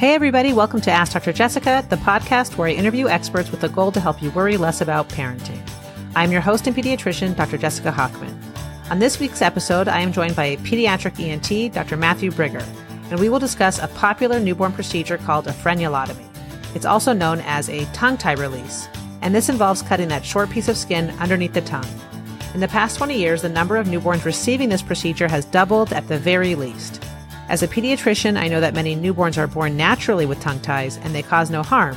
Hey, everybody, welcome to Ask Dr. Jessica, the podcast where I interview experts with the goal to help you worry less about parenting. I'm your host and pediatrician, Dr. Jessica Hochman. On this week's episode, I am joined by a pediatric ENT, Dr. Matthew Brigger, and we will discuss a popular newborn procedure called a frenulotomy. It's also known as a tongue tie release, and this involves cutting that short piece of skin underneath the tongue. In the past 20 years, the number of newborns receiving this procedure has doubled at the very least. As a pediatrician, I know that many newborns are born naturally with tongue ties and they cause no harm.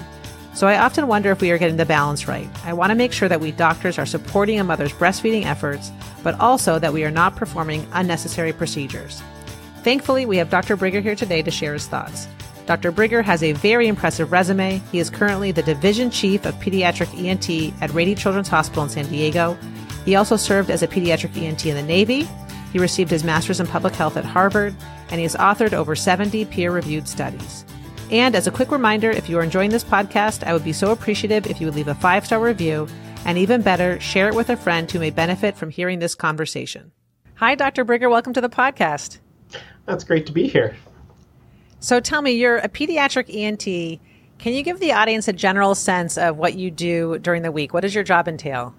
So I often wonder if we are getting the balance right. I want to make sure that we doctors are supporting a mother's breastfeeding efforts, but also that we are not performing unnecessary procedures. Thankfully, we have Dr. Brigger here today to share his thoughts. Dr. Brigger has a very impressive resume. He is currently the Division Chief of Pediatric ENT at Rady Children's Hospital in San Diego. He also served as a pediatric ENT in the Navy. He received his master's in public health at Harvard, and he has authored over 70 peer reviewed studies. And as a quick reminder, if you are enjoying this podcast, I would be so appreciative if you would leave a five star review, and even better, share it with a friend who may benefit from hearing this conversation. Hi, Dr. Brigger. Welcome to the podcast. That's great to be here. So tell me, you're a pediatric ENT. Can you give the audience a general sense of what you do during the week? What does your job entail?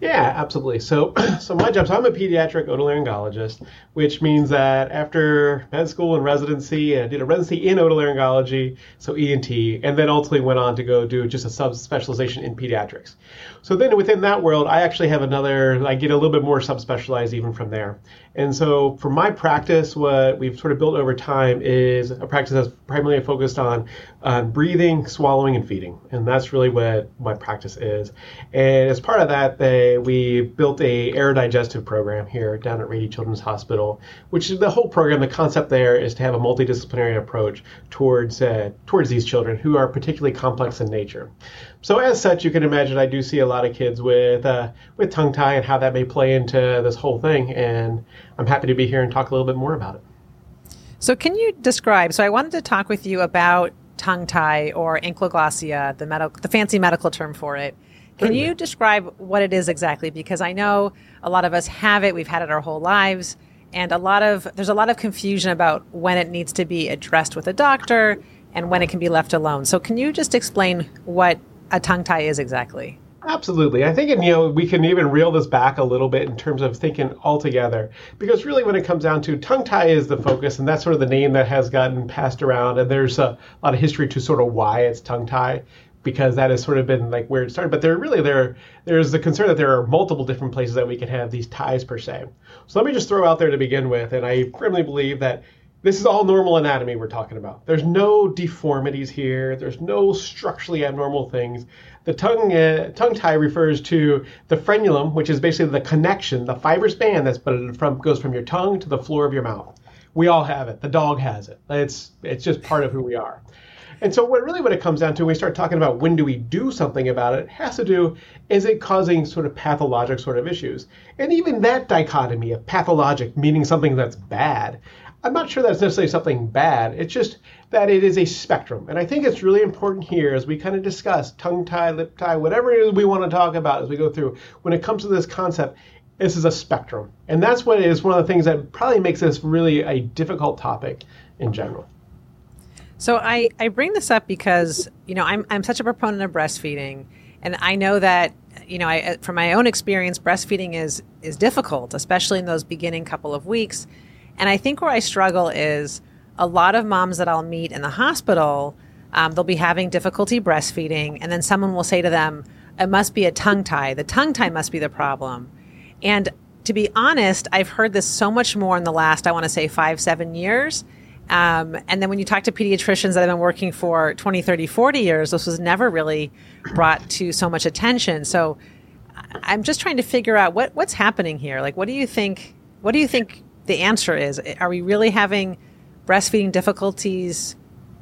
Yeah, absolutely. So, so my job. So I'm a pediatric otolaryngologist, which means that after med school and residency, I did a residency in otolaryngology, so ENT, and then ultimately went on to go do just a subspecialization in pediatrics. So then within that world, I actually have another. I get a little bit more subspecialized even from there. And so for my practice, what we've sort of built over time is a practice that's primarily focused on on breathing, swallowing, and feeding, and that's really what my practice is. And as part of that, they, we built a aerodigestive program here down at Rady Children's Hospital, which is the whole program. The concept there is to have a multidisciplinary approach towards uh, towards these children who are particularly complex in nature. So as such, you can imagine I do see a lot of kids with uh, with tongue tie and how that may play into this whole thing, and I'm happy to be here and talk a little bit more about it. So, can you describe? So, I wanted to talk with you about tongue tie or ankyloglossia, the medical, the fancy medical term for it. Can you describe what it is exactly? Because I know a lot of us have it; we've had it our whole lives, and a lot of there's a lot of confusion about when it needs to be addressed with a doctor and when it can be left alone. So, can you just explain what a tongue tie is exactly? Absolutely. I think, you know, we can even reel this back a little bit in terms of thinking altogether. Because really, when it comes down to tongue tie is the focus, and that's sort of the name that has gotten passed around. And there's a lot of history to sort of why it's tongue tie, because that has sort of been like where it started. But there really there there's the concern that there are multiple different places that we can have these ties per se. So let me just throw out there to begin with, and I firmly believe that this is all normal anatomy we're talking about. There's no deformities here. There's no structurally abnormal things. The tongue uh, tongue tie refers to the frenulum, which is basically the connection, the fibrous band that's but from goes from your tongue to the floor of your mouth. We all have it. The dog has it. It's it's just part of who we are. And so, what really what it comes down to when we start talking about when do we do something about it, it has to do is it causing sort of pathologic sort of issues. And even that dichotomy of pathologic meaning something that's bad, I'm not sure that's necessarily something bad. It's just that it is a spectrum. And I think it's really important here as we kind of discuss tongue tie, lip tie, whatever it is we want to talk about as we go through, when it comes to this concept, this is a spectrum. And that's what is one of the things that probably makes this really a difficult topic in general. So I, I bring this up because, you know, I'm, I'm such a proponent of breastfeeding. And I know that, you know, I, from my own experience, breastfeeding is, is difficult, especially in those beginning couple of weeks and I think where I struggle is a lot of moms that I'll meet in the hospital, um, they'll be having difficulty breastfeeding, and then someone will say to them, It must be a tongue tie. The tongue tie must be the problem. And to be honest, I've heard this so much more in the last, I want to say, five, seven years. Um, and then when you talk to pediatricians that have been working for 20, 30, 40 years, this was never really brought to so much attention. So I'm just trying to figure out what, what's happening here. Like, what do you think? What do you think the answer is are we really having breastfeeding difficulties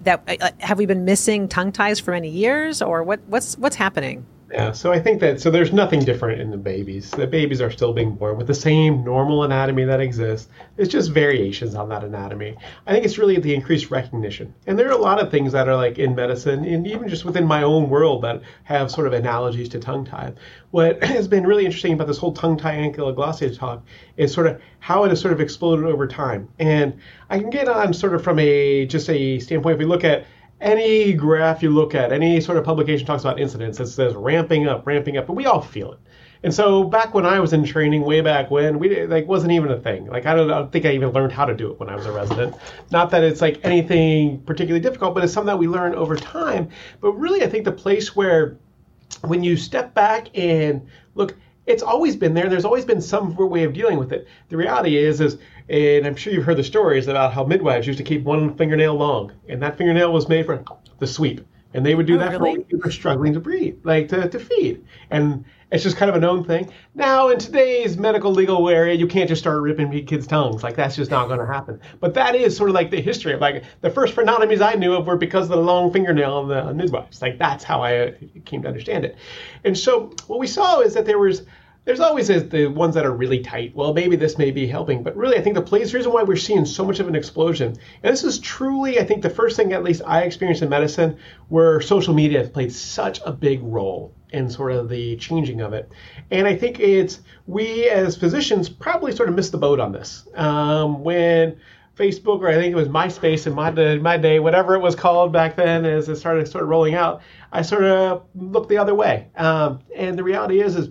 that uh, have we been missing tongue ties for many years or what what's what's happening yeah, so I think that so there's nothing different in the babies. The babies are still being born with the same normal anatomy that exists. It's just variations on that anatomy. I think it's really the increased recognition. And there are a lot of things that are like in medicine and even just within my own world that have sort of analogies to tongue tie. What has been really interesting about this whole tongue tie ankyloglossia talk is sort of how it has sort of exploded over time. And I can get on sort of from a just a standpoint if we look at any graph you look at, any sort of publication talks about incidents, it says ramping up, ramping up, but we all feel it. And so back when I was in training, way back when, we like wasn't even a thing. Like I don't, I don't think I even learned how to do it when I was a resident. Not that it's like anything particularly difficult, but it's something that we learn over time. But really, I think the place where when you step back and look, it's always been there. There's always been some way of dealing with it. The reality is, is, and I'm sure you've heard the stories about how midwives used to keep one fingernail long, and that fingernail was made for the sweep, and they would do oh, that really? for people struggling to breathe, like to, to feed, and it's just kind of a known thing. Now, in today's medical legal area, you can't just start ripping kids' tongues. Like that's just not going to happen. But that is sort of like the history of like the first frenotomies I knew of were because of the long fingernail of the midwives. Like that's how I came to understand it. And so what we saw is that there was there's always the ones that are really tight. Well, maybe this may be helping, but really, I think the place reason why we're seeing so much of an explosion, and this is truly, I think, the first thing at least I experienced in medicine, where social media has played such a big role in sort of the changing of it. And I think it's we as physicians probably sort of missed the boat on this um, when. Facebook, or I think it was MySpace in my, my day, whatever it was called back then, as it started sort of rolling out, I sort of looked the other way. Um, and the reality is, is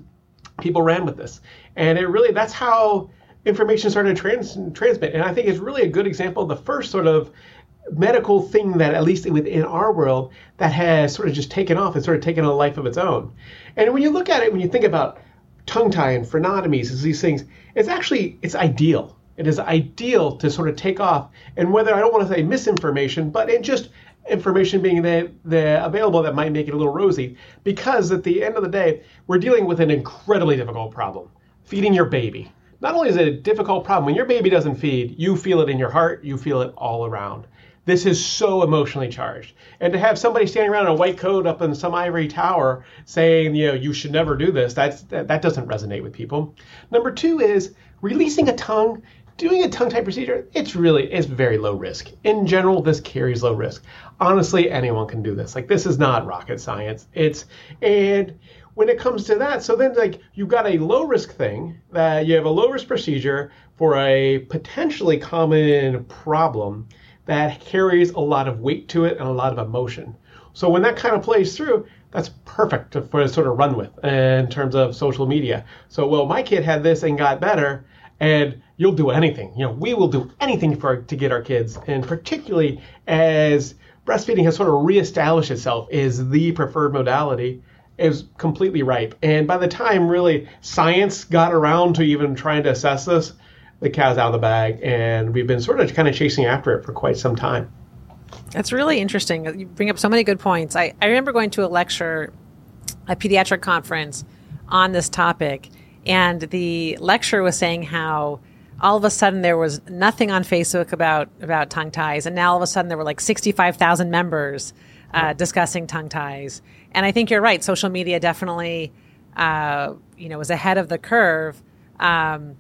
people ran with this. And it really, that's how information started to trans, transmit. And I think it's really a good example of the first sort of medical thing that, at least within our world, that has sort of just taken off and sort of taken a life of its own. And when you look at it, when you think about tongue tie and frenotomies, as these things, it's actually, it's ideal. It is ideal to sort of take off. And whether I don't want to say misinformation, but it just information being the, the available that might make it a little rosy. Because at the end of the day we're dealing with an incredibly difficult problem feeding your baby. Not only is it a difficult problem when your baby doesn't feed you feel it in your heart you feel it all around. This is so emotionally charged. And to have somebody standing around in a white coat up in some ivory tower saying you know you should never do this that's that, that doesn't resonate with people. Number two is releasing a tongue doing a tongue tie procedure, it's really it's very low risk. In general, this carries low risk. Honestly, anyone can do this. Like this is not rocket science. It's and when it comes to that, so then like you've got a low risk thing that you have a low risk procedure for a potentially common problem that carries a lot of weight to it and a lot of emotion. So when that kind of plays through, that's perfect for to sort of run with in terms of social media. So well, my kid had this and got better and you'll do anything. You know, we will do anything for to get our kids, and particularly as breastfeeding has sort of reestablished itself as the preferred modality, is completely ripe. And by the time really science got around to even trying to assess this, the cat's out of the bag, and we've been sort of kind of chasing after it for quite some time. That's really interesting. You bring up so many good points. I, I remember going to a lecture, a pediatric conference on this topic, and the lecturer was saying how all of a sudden there was nothing on Facebook about about tongue ties, and now all of a sudden there were like sixty five thousand members uh, discussing tongue ties. And I think you're right. Social media definitely, uh, you know, was ahead of the curve. Um,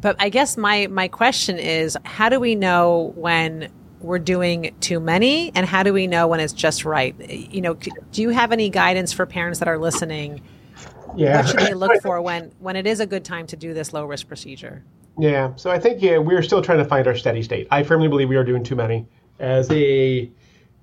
but I guess my my question is, how do we know when we're doing too many, and how do we know when it's just right? You know, do you have any guidance for parents that are listening? yeah. what should they look for when when it is a good time to do this low risk procedure? Yeah, so I think yeah, we're still trying to find our steady state. I firmly believe we are doing too many as a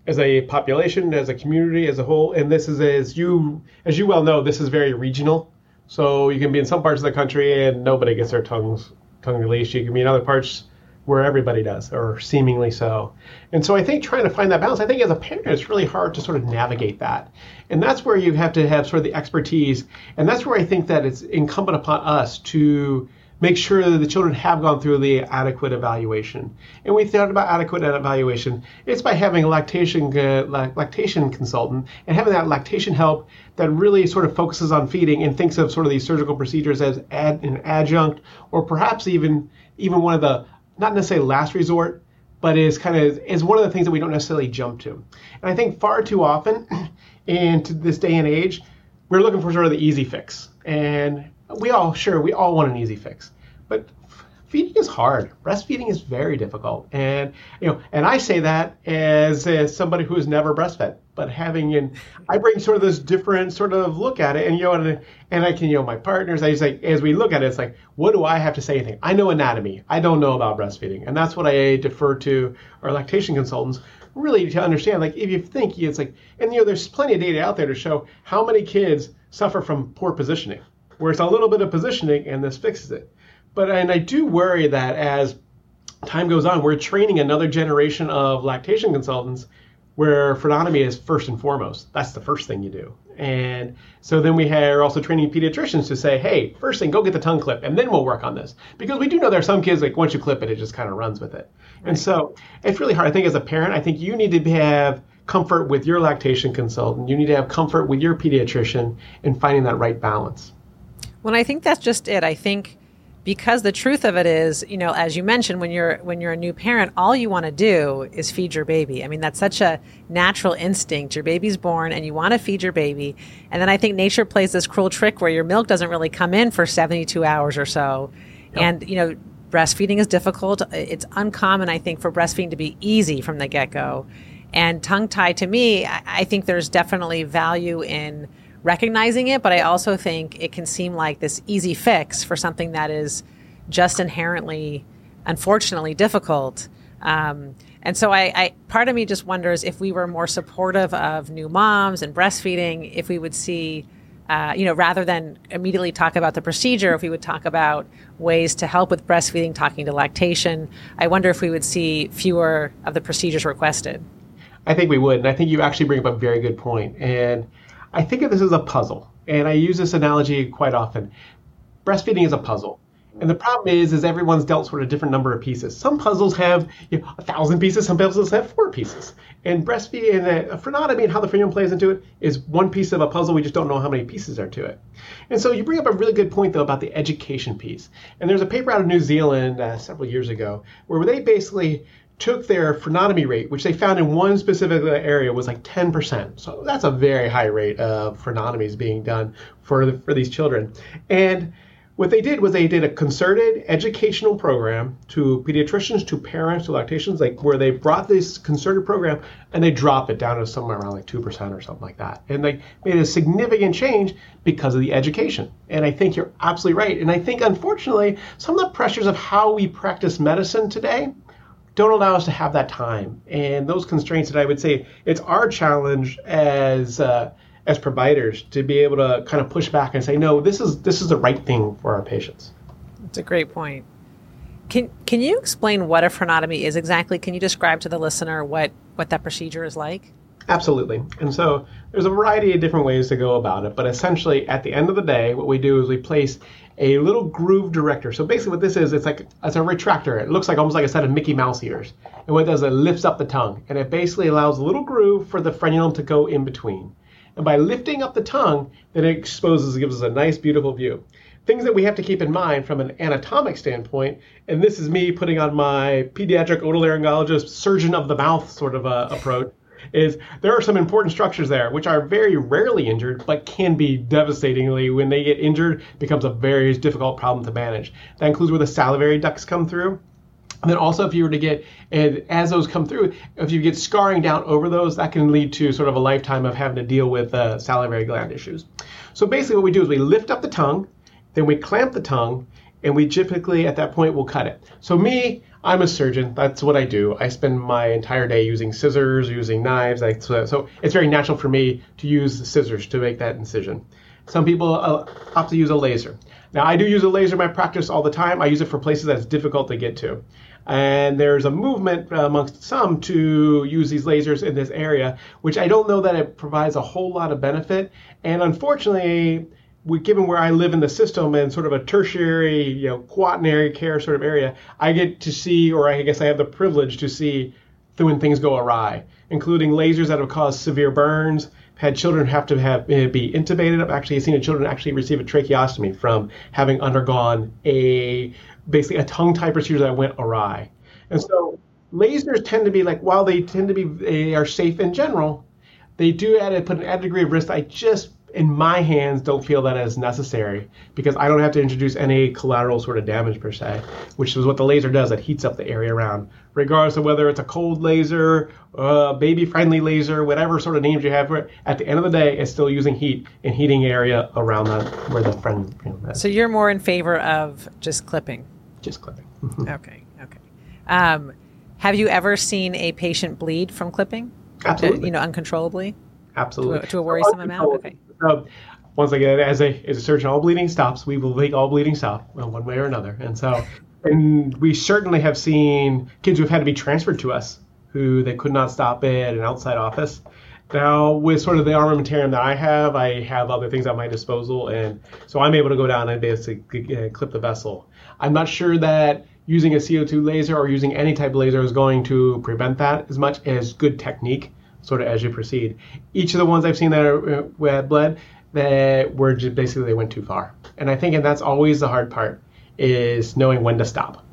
as a population, as a community, as a whole. And this is as you as you well know, this is very regional. So you can be in some parts of the country and nobody gets their tongues tongue released. You can be in other parts where everybody does, or seemingly so. And so I think trying to find that balance, I think as a parent, it's really hard to sort of navigate that. And that's where you have to have sort of the expertise. And that's where I think that it's incumbent upon us to make sure that the children have gone through the adequate evaluation. And we thought about adequate evaluation. It's by having a lactation uh, lactation consultant and having that lactation help that really sort of focuses on feeding and thinks of sort of these surgical procedures as ad, an adjunct or perhaps even even one of the not necessarily last resort, but is kind of is one of the things that we don't necessarily jump to. And I think far too often, in this day and age, we're looking for sort of the easy fix. And we all sure we all want an easy fix, but feeding is hard. Breastfeeding is very difficult, and you know, and I say that as, as somebody who has never breastfed, but having and I bring sort of this different sort of look at it, and you know, and, and I can you know my partners, I just like as we look at it, it's like, what do I have to say anything? I know anatomy, I don't know about breastfeeding, and that's what I defer to our lactation consultants really to understand, like if you think it's like, and you know, there's plenty of data out there to show how many kids suffer from poor positioning, where it's a little bit of positioning and this fixes it. But and I do worry that as time goes on, we're training another generation of lactation consultants where frenotomy is first and foremost. That's the first thing you do. And so then we are also training pediatricians to say, hey, first thing, go get the tongue clip, and then we'll work on this. Because we do know there are some kids, like once you clip it, it just kind of runs with it. Right. And so it's really hard. I think as a parent, I think you need to have comfort with your lactation consultant. You need to have comfort with your pediatrician in finding that right balance. Well, I think that's just it. I think because the truth of it is, you know, as you mentioned, when you're when you're a new parent, all you want to do is feed your baby. I mean, that's such a natural instinct. Your baby's born, and you want to feed your baby. And then I think nature plays this cruel trick where your milk doesn't really come in for 72 hours or so, yep. and you know, breastfeeding is difficult. It's uncommon, I think, for breastfeeding to be easy from the get go. And tongue tie, to me, I think there's definitely value in recognizing it, but I also think it can seem like this easy fix for something that is just inherently, unfortunately, difficult. Um, and so I, I, part of me just wonders if we were more supportive of new moms and breastfeeding, if we would see, uh, you know, rather than immediately talk about the procedure, if we would talk about ways to help with breastfeeding, talking to lactation, I wonder if we would see fewer of the procedures requested. I think we would, and I think you actually bring up a very good point. And I think of this as a puzzle, and I use this analogy quite often. Breastfeeding is a puzzle. And the problem is, is everyone's dealt sort of different number of pieces. Some puzzles have you know, a thousand pieces. Some puzzles have four pieces. And breastfeeding and uh, frenotomy and how the frenulum plays into it is one piece of a puzzle. We just don't know how many pieces are to it. And so you bring up a really good point though about the education piece. And there's a paper out of New Zealand uh, several years ago where they basically took their frenotomy rate, which they found in one specific area was like 10%. So that's a very high rate of frenotomies being done for, the, for these children. And what they did was they did a concerted educational program to pediatricians, to parents, to lactations, like where they brought this concerted program and they dropped it down to somewhere around like 2% or something like that. And they made a significant change because of the education. And I think you're absolutely right. And I think, unfortunately, some of the pressures of how we practice medicine today don't allow us to have that time. And those constraints that I would say it's our challenge as uh, as providers to be able to kind of push back and say, no, this is this is the right thing for our patients. It's a great point. Can can you explain what a frenotomy is exactly? Can you describe to the listener what what that procedure is like? Absolutely. And so there's a variety of different ways to go about it, but essentially at the end of the day, what we do is we place a little groove director. So basically, what this is, it's like it's a retractor. It looks like almost like a set of Mickey Mouse ears. And what it does, it lifts up the tongue, and it basically allows a little groove for the frenulum to go in between. And by lifting up the tongue, then it exposes, gives us a nice, beautiful view. Things that we have to keep in mind from an anatomic standpoint, and this is me putting on my pediatric otolaryngologist, surgeon of the mouth sort of uh, approach is there are some important structures there which are very rarely injured but can be devastatingly when they get injured becomes a very difficult problem to manage. That includes where the salivary ducts come through. And then also if you were to get and as those come through if you get scarring down over those that can lead to sort of a lifetime of having to deal with uh, salivary gland issues. So basically what we do is we lift up the tongue then we clamp the tongue and we typically at that point will cut it. So me I'm a surgeon. That's what I do. I spend my entire day using scissors, using knives. So, so, it's very natural for me to use scissors to make that incision. Some people uh, opt to use a laser. Now, I do use a laser in my practice all the time. I use it for places that's difficult to get to. And there's a movement amongst some to use these lasers in this area, which I don't know that it provides a whole lot of benefit. And unfortunately, we, given where I live in the system and sort of a tertiary, you know, quaternary care sort of area, I get to see, or I guess I have the privilege to see when things go awry, including lasers that have caused severe burns. Had children have to have eh, be intubated. I've actually seen a children actually receive a tracheostomy from having undergone a basically a tongue tie procedure that went awry. And so lasers tend to be like while they tend to be they are safe in general, they do add a put an added degree of risk. I just in my hands don't feel that as necessary because I don't have to introduce any collateral sort of damage per se, which is what the laser does. It heats up the area around, regardless of whether it's a cold laser, uh, baby friendly laser, whatever sort of names you have for it. At the end of the day, it's still using heat and heating area around that where the friend. You know, so you're more in favor of just clipping. Just clipping. okay. Okay. Um, Have you ever seen a patient bleed from clipping? Absolutely. Uh, you know, uncontrollably? Absolutely. To a, to a worrisome amount? Okay. So, once again, as a, as a surgeon, all bleeding stops. We will make all bleeding stop one way or another. And so, and we certainly have seen kids who have had to be transferred to us who they could not stop at an outside office. Now, with sort of the armamentarium that I have, I have other things at my disposal, and so I'm able to go down and basically clip the vessel. I'm not sure that using a CO2 laser or using any type of laser is going to prevent that as much as good technique, sort of as you proceed. Each of the ones I've seen that are uh, bled, that were just basically they went too far, and I think and that's always the hard part is knowing when to stop.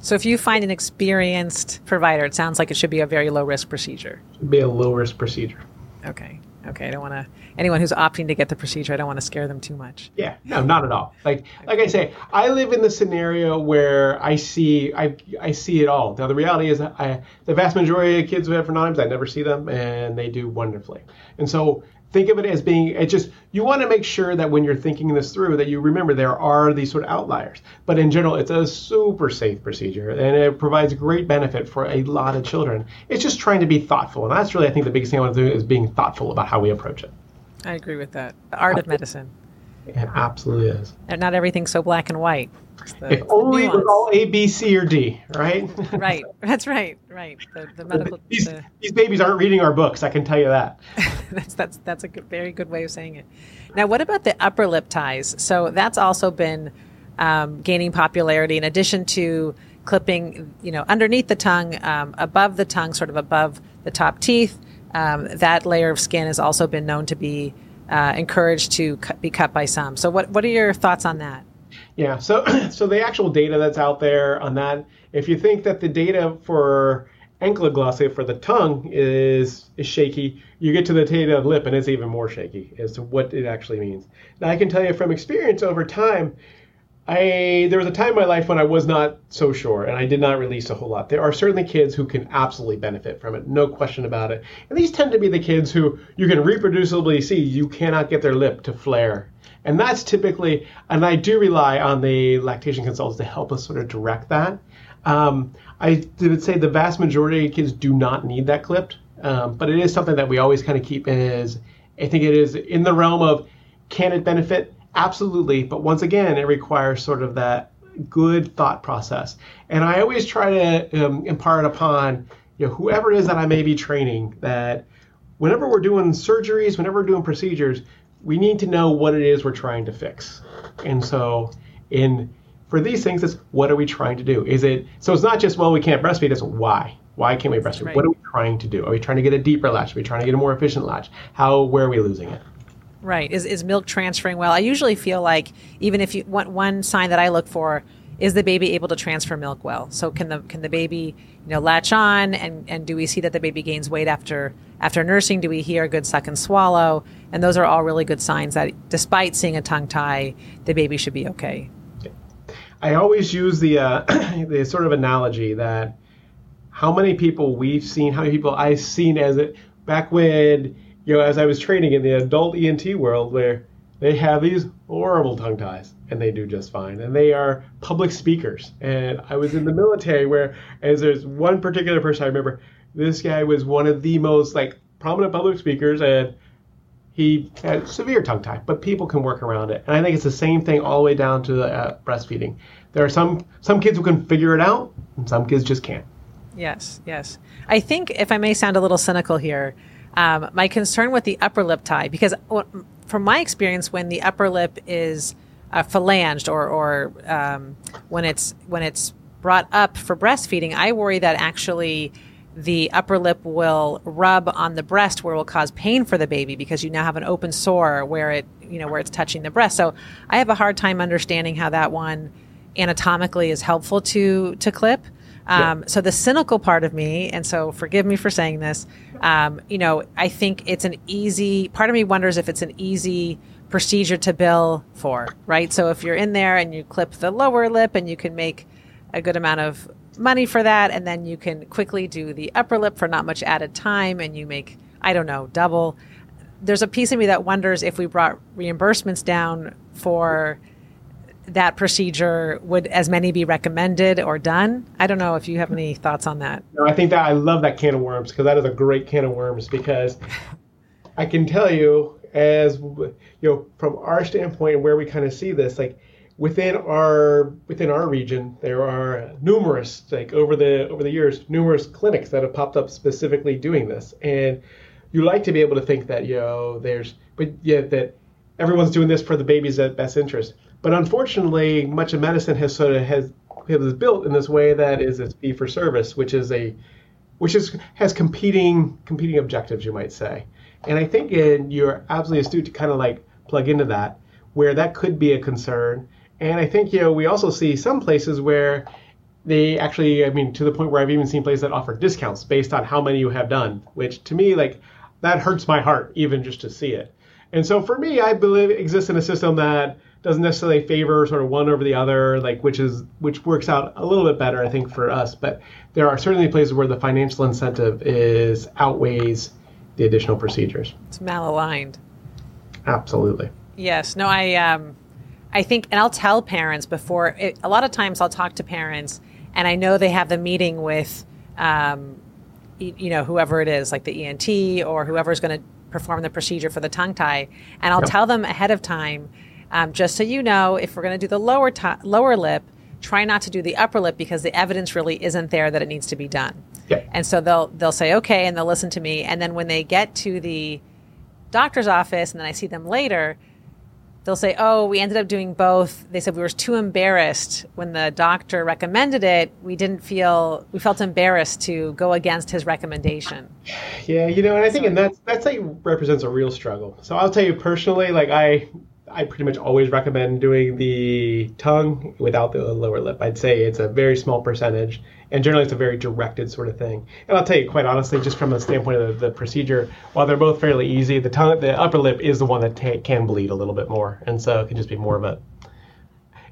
So if you find an experienced provider, it sounds like it should be a very low risk procedure. Should be a low risk procedure. Okay. Okay. I don't want to anyone who's opting to get the procedure. I don't want to scare them too much. Yeah. No, not at all. Like like I say, I live in the scenario where I see I I see it all. Now the reality is, I the vast majority of kids who have Fernand's, I never see them, and they do wonderfully. And so think of it as being it just you want to make sure that when you're thinking this through that you remember there are these sort of outliers. But in general it's a super safe procedure and it provides great benefit for a lot of children. It's just trying to be thoughtful and that's really i think the biggest thing i want to do is being thoughtful about how we approach it. I agree with that. The art of medicine. It absolutely is. And not everything's so black and white if only it was all A, B, C, or D, right? right. That's right. Right. The, the medical. these, the, these babies aren't reading our books. I can tell you that. that's that's that's a good, very good way of saying it. Now, what about the upper lip ties? So that's also been um, gaining popularity. In addition to clipping, you know, underneath the tongue, um, above the tongue, sort of above the top teeth, um, that layer of skin has also been known to be uh, encouraged to cut, be cut by some. So, what what are your thoughts on that? Yeah, so so the actual data that's out there on that, if you think that the data for ankyloglossia for the tongue is is shaky, you get to the data of lip and it's even more shaky as to what it actually means. Now I can tell you from experience over time, I there was a time in my life when I was not so sure and I did not release a whole lot. There are certainly kids who can absolutely benefit from it, no question about it. And these tend to be the kids who you can reproducibly see you cannot get their lip to flare and that's typically, and I do rely on the lactation consultants to help us sort of direct that. Um, I would say the vast majority of kids do not need that clipped, um, but it is something that we always kind of keep as, I think it is in the realm of can it benefit? Absolutely. But once again, it requires sort of that good thought process. And I always try to um, impart upon you know, whoever it is that I may be training that whenever we're doing surgeries, whenever we're doing procedures, we need to know what it is we're trying to fix. And so in for these things, it's what are we trying to do? Is it so it's not just well we can't breastfeed, it's why. Why can't we breastfeed? Right. What are we trying to do? Are we trying to get a deeper latch? Are we trying to get a more efficient latch? How where are we losing it? Right. Is is milk transferring well? I usually feel like even if you want one sign that I look for is the baby able to transfer milk well? So can the can the baby you know latch on and and do we see that the baby gains weight after after nursing? Do we hear good suck and swallow? And those are all really good signs that despite seeing a tongue tie, the baby should be okay. I always use the uh, the sort of analogy that how many people we've seen, how many people I've seen as it back when you know as I was training in the adult ENT world where they have these horrible tongue ties and they do just fine and they are public speakers and i was in the military where as there's one particular person i remember this guy was one of the most like prominent public speakers and he had severe tongue tie, but people can work around it. And I think it's the same thing all the way down to uh, breastfeeding. There are some some kids who can figure it out, and some kids just can't. Yes, yes. I think if I may sound a little cynical here, um, my concern with the upper lip tie, because from my experience, when the upper lip is uh, flanged or, or um, when it's when it's brought up for breastfeeding, I worry that actually the upper lip will rub on the breast where it will cause pain for the baby because you now have an open sore where it you know where it's touching the breast. So I have a hard time understanding how that one anatomically is helpful to to clip. Um, yeah. So the cynical part of me, and so forgive me for saying this, um, you know, I think it's an easy. Part of me wonders if it's an easy procedure to bill for, right? So if you're in there and you clip the lower lip and you can make a good amount of money for that, and then you can quickly do the upper lip for not much added time, and you make I don't know double. There's a piece of me that wonders if we brought reimbursements down for that procedure would as many be recommended or done? I don't know if you have any thoughts on that. No, I think that I love that can of worms because that is a great can of worms because I can tell you as you know from our standpoint where we kind of see this like within our within our region there are numerous like over the over the years numerous clinics that have popped up specifically doing this. And you like to be able to think that you know there's but yeah that everyone's doing this for the baby's best interest. But unfortunately much of medicine has sort of has has built in this way that is it's fee for service which is a which is has competing competing objectives you might say. And I think in, you're absolutely astute to kind of like plug into that, where that could be a concern. And I think you know we also see some places where they actually, I mean, to the point where I've even seen places that offer discounts based on how many you have done, which to me like that hurts my heart even just to see it. And so for me, I believe exists in a system that doesn't necessarily favor sort of one over the other, like which is which works out a little bit better, I think, for us. But there are certainly places where the financial incentive is outweighs the additional procedures. It's malaligned. Absolutely. Yes. No, I um, I think, and I'll tell parents before. It, a lot of times, I'll talk to parents, and I know they have the meeting with, um, you know, whoever it is, like the ENT or whoever's going to perform the procedure for the tongue tie, and I'll yep. tell them ahead of time, um, just so you know, if we're going to do the lower t- lower lip, try not to do the upper lip because the evidence really isn't there that it needs to be done. Yeah. And so they'll they'll say okay and they'll listen to me and then when they get to the doctor's office and then I see them later, they'll say, "Oh, we ended up doing both." They said we were too embarrassed when the doctor recommended it. We didn't feel we felt embarrassed to go against his recommendation. Yeah, you know, and I think and that's that's like represents a real struggle. So I'll tell you personally, like I I pretty much always recommend doing the tongue without the lower lip. I'd say it's a very small percentage, and generally it's a very directed sort of thing. And I'll tell you quite honestly, just from the standpoint of the, the procedure, while they're both fairly easy, the tongue, the upper lip is the one that can bleed a little bit more, and so it can just be more of a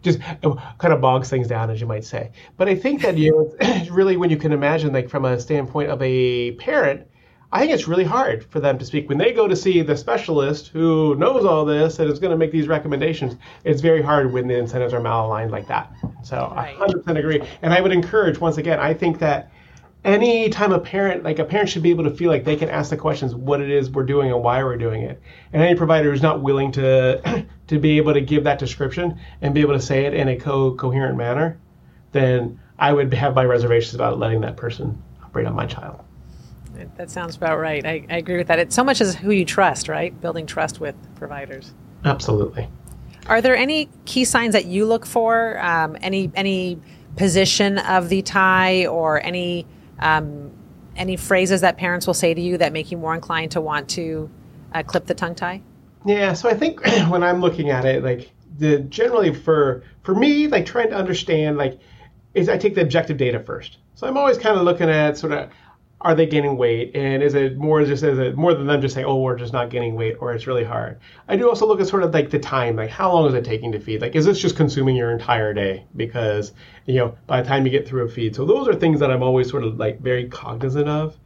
just uh, kind of bogs things down, as you might say. But I think that you know, really when you can imagine, like from a standpoint of a parent I think it's really hard for them to speak when they go to see the specialist who knows all this and is going to make these recommendations. It's very hard when the incentives are malaligned like that. So right. I 100% agree. And I would encourage, once again, I think that any time a parent, like a parent should be able to feel like they can ask the questions what it is we're doing and why we're doing it. And any provider who's not willing to to be able to give that description and be able to say it in a co- coherent manner, then I would have my reservations about letting that person operate on my child. That sounds about right. I, I agree with that. It's so much as who you trust, right? Building trust with providers. Absolutely. Are there any key signs that you look for? Um, any any position of the tie or any um, any phrases that parents will say to you that make you more inclined to want to uh, clip the tongue tie? Yeah. So I think when I'm looking at it, like the generally for for me, like trying to understand, like is I take the objective data first. So I'm always kind of looking at sort of are they gaining weight? And is it more just is it more than them just saying oh we're just not gaining weight or it's really hard? I do also look at sort of like the time like how long is it taking to feed? Like is this just consuming your entire day? Because you know by the time you get through a feed. So those are things that i'm always sort of like very cognizant of.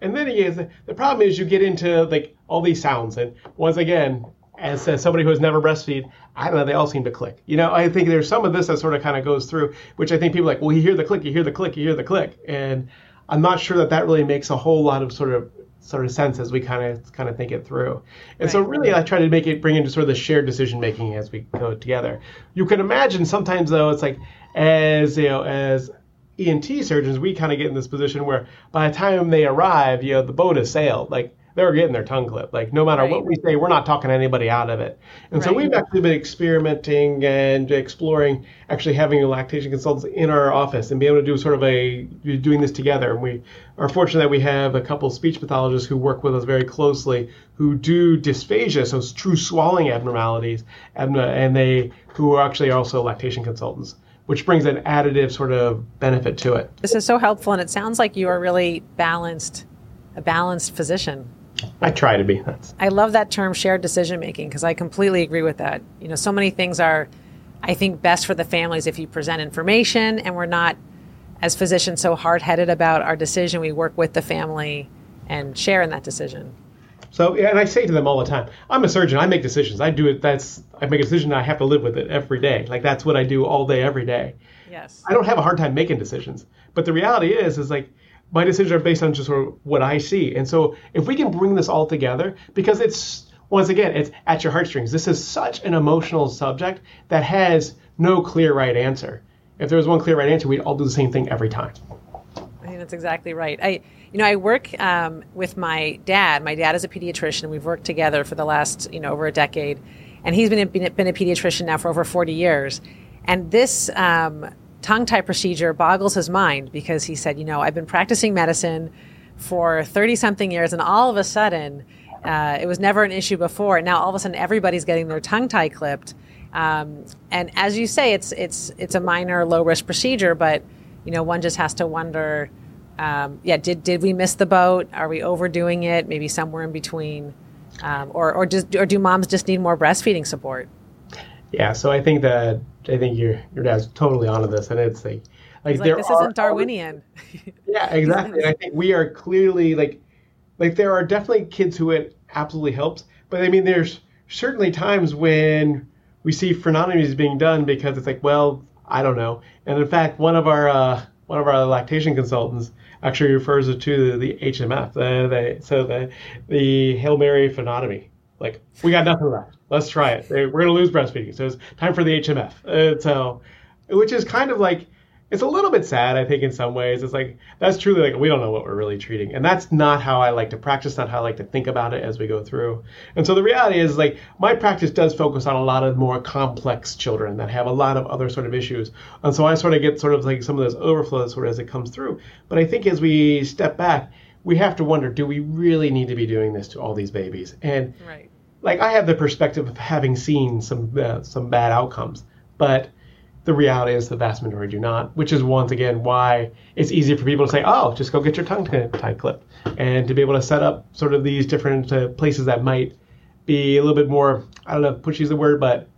And then again the problem is you get into like all these sounds. And once again as, as somebody who has never breastfeed, I don't know, they all seem to click. You know, I think there's some of this that sort of kind of goes through, which I think people like, well, you hear the click, you hear the click, you hear the click. And I'm not sure that that really makes a whole lot of sort of sort of sense as we kind of kind of think it through. And right. so really I try to make it bring into sort of the shared decision making as we go together. You can imagine sometimes though it's like as you know as ENT surgeons we kind of get in this position where by the time they arrive, you know, the boat has sailed. Like they're getting their tongue clipped. Like no matter right. what we say, we're not talking anybody out of it. And right. so we've actually been experimenting and exploring actually having lactation consultants in our office and be able to do sort of a doing this together. And we are fortunate that we have a couple speech pathologists who work with us very closely who do dysphagia, so it's true swallowing abnormalities, and uh, they who are actually also lactation consultants which brings an additive sort of benefit to it. This is so helpful, and it sounds like you are really balanced, a balanced physician. I try to be. That's. I love that term shared decision making because I completely agree with that. You know, so many things are, I think, best for the families if you present information and we're not, as physicians, so hard headed about our decision. We work with the family and share in that decision. So, and I say to them all the time, I'm a surgeon. I make decisions. I do it. That's I make a decision. And I have to live with it every day. Like that's what I do all day, every day. Yes. I don't have a hard time making decisions. But the reality is, is like my decisions are based on just sort of what I see. And so if we can bring this all together, because it's once again, it's at your heartstrings. This is such an emotional subject that has no clear right answer. If there was one clear right answer, we'd all do the same thing every time. I think that's exactly right. I, you know, I work um, with my dad. My dad is a pediatrician. We've worked together for the last, you know, over a decade, and he's been a, been a pediatrician now for over 40 years. And this um, tongue tie procedure boggles his mind because he said, you know, I've been practicing medicine for 30 something years, and all of a sudden, uh, it was never an issue before. And now all of a sudden, everybody's getting their tongue tie clipped. Um, and as you say, it's it's it's a minor, low risk procedure, but you know, one just has to wonder. Um, yeah, did did we miss the boat? Are we overdoing it? Maybe somewhere in between, um, or or just or do moms just need more breastfeeding support? Yeah, so I think that I think your your dad's totally onto this, and it's like like, like this isn't Darwinian. yeah, exactly. and I think we are clearly like like there are definitely kids who it absolutely helps, but I mean there's certainly times when we see frenotomies being done because it's like, well, I don't know. And in fact, one of our uh, one of our lactation consultants actually refers it to the HMF, the, the, so the the Hail Mary frenotomy. Like we got nothing left. Let's try it. We're gonna lose breastfeeding, so it's time for the HMF. Uh, so, which is kind of like it's a little bit sad, I think, in some ways. It's like that's truly like we don't know what we're really treating, and that's not how I like to practice. Not how I like to think about it as we go through. And so the reality is, like, my practice does focus on a lot of more complex children that have a lot of other sort of issues, and so I sort of get sort of like some of those overflows sort of as it comes through. But I think as we step back, we have to wonder: Do we really need to be doing this to all these babies? And right. Like I have the perspective of having seen some uh, some bad outcomes, but the reality is the vast majority do not, which is once again why it's easy for people to say, oh, just go get your tongue tie clip, and to be able to set up sort of these different uh, places that might be a little bit more, I don't know, pushy is the word, but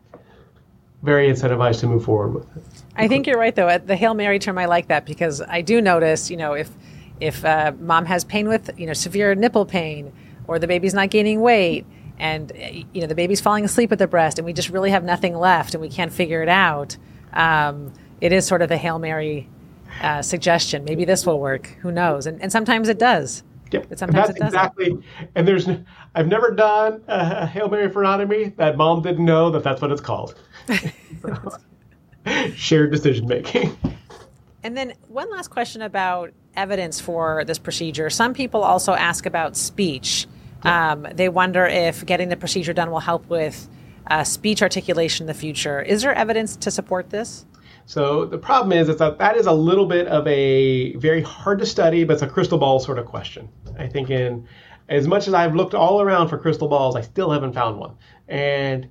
very incentivized to move forward with it. I think you're right, though. At The Hail Mary term, I like that because I do notice, you know, if if uh, mom has pain with, you know, severe nipple pain, or the baby's not gaining weight, and you know the baby's falling asleep at the breast, and we just really have nothing left, and we can't figure it out um, it is sort of a hail mary uh, suggestion. Maybe this will work. Who knows? And, and sometimes it does. Yep. But sometimes and it. Exactly. And there's, I've never done a hail mary frenotomy that mom didn't know that that's what it's called. Shared decision making. And then one last question about evidence for this procedure. Some people also ask about speech. Um, they wonder if getting the procedure done will help with uh, speech articulation in the future. Is there evidence to support this? So the problem is, is that that is a little bit of a very hard to study, but it's a crystal ball sort of question. I think in as much as I've looked all around for crystal balls, I still haven't found one. And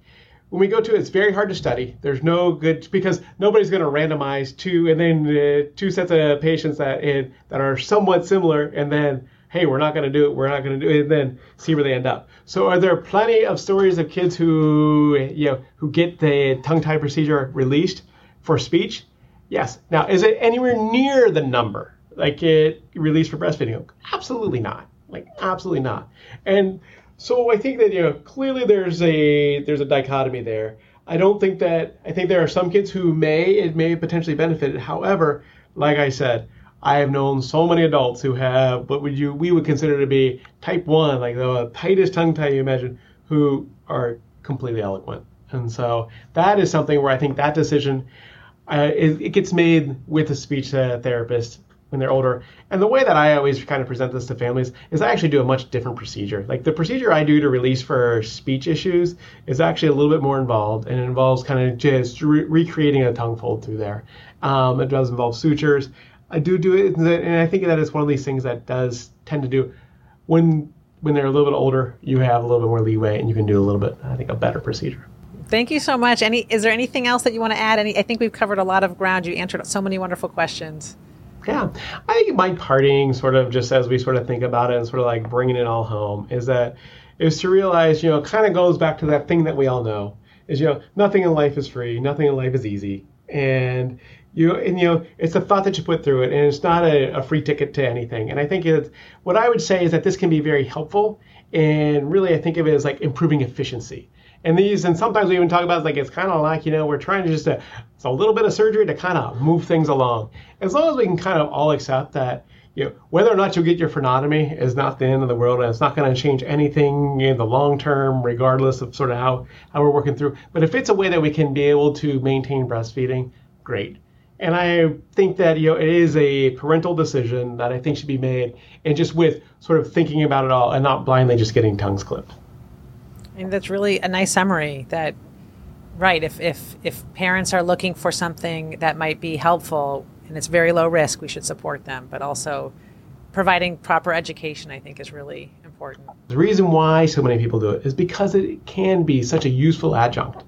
when we go to it, it's very hard to study. There's no good because nobody's going to randomize two and then uh, two sets of patients that in, that are somewhat similar, and then hey, we're not going to do it, we're not going to do it, and then see where they end up. So are there plenty of stories of kids who, you know, who get the tongue tie procedure released for speech? Yes. Now, is it anywhere near the number like it released for breastfeeding? Absolutely not. Like absolutely not. And so I think that you know clearly there's a there's a dichotomy there. I don't think that I think there are some kids who may it may potentially benefit. However, like I said, I have known so many adults who have what would you we would consider to be type one, like the tightest tongue tie you imagine, who are completely eloquent. And so that is something where I think that decision uh, it, it, gets made with a speech therapist when they're older. And the way that I always kind of present this to families is I actually do a much different procedure. Like the procedure I do to release for speech issues is actually a little bit more involved, and it involves kind of just re- recreating a tongue fold through there. Um, it does involve sutures. I do do it, and I think that is one of these things that does tend to do when when they're a little bit older. You have a little bit more leeway, and you can do a little bit, I think, a better procedure. Thank you so much. Any is there anything else that you want to add? Any? I think we've covered a lot of ground. You answered so many wonderful questions. Yeah, I think my parting, sort of, just as we sort of think about it and sort of like bringing it all home, is that is to realize, you know, it kind of goes back to that thing that we all know is, you know, nothing in life is free, nothing in life is easy, and you and you know it's the thought that you put through it and it's not a, a free ticket to anything and i think it's what i would say is that this can be very helpful And really, I think of it as like improving efficiency. And these, and sometimes we even talk about it like it's kind of like, you know, we're trying to just, uh, it's a little bit of surgery to kind of move things along. As long as we can kind of all accept that, you know, whether or not you get your frenotomy is not the end of the world, and it's not going to change anything in the long term, regardless of sort of how, how we're working through. But if it's a way that we can be able to maintain breastfeeding, great. And I think that you know it is a parental decision that I think should be made, and just with sort of thinking about it all, and not blindly just getting tongues clipped. And that's really a nice summary. That right, if if if parents are looking for something that might be helpful and it's very low risk, we should support them. But also, providing proper education, I think, is really important. The reason why so many people do it is because it can be such a useful adjunct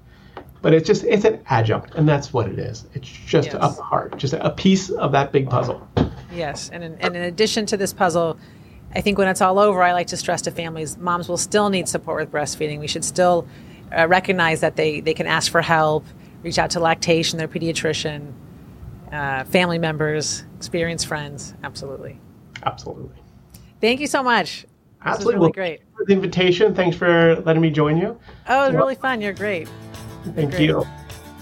but it's just it's an adjunct and that's what it is. It's just yes. a part just a piece of that big puzzle. Yes and in, and in addition to this puzzle i think when it's all over i like to stress to families moms will still need support with breastfeeding. We should still uh, recognize that they, they can ask for help reach out to lactation their pediatrician uh, family members experienced friends. Absolutely. Absolutely. Thank you so much. Absolutely. really well, great. for the invitation. Thanks for letting me join you. Oh it was really fun. You're great Thank Great. you.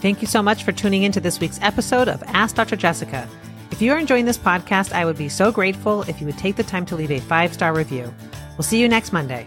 Thank you so much for tuning into this week's episode of Ask Dr. Jessica. If you are enjoying this podcast, I would be so grateful if you would take the time to leave a five star review. We'll see you next Monday.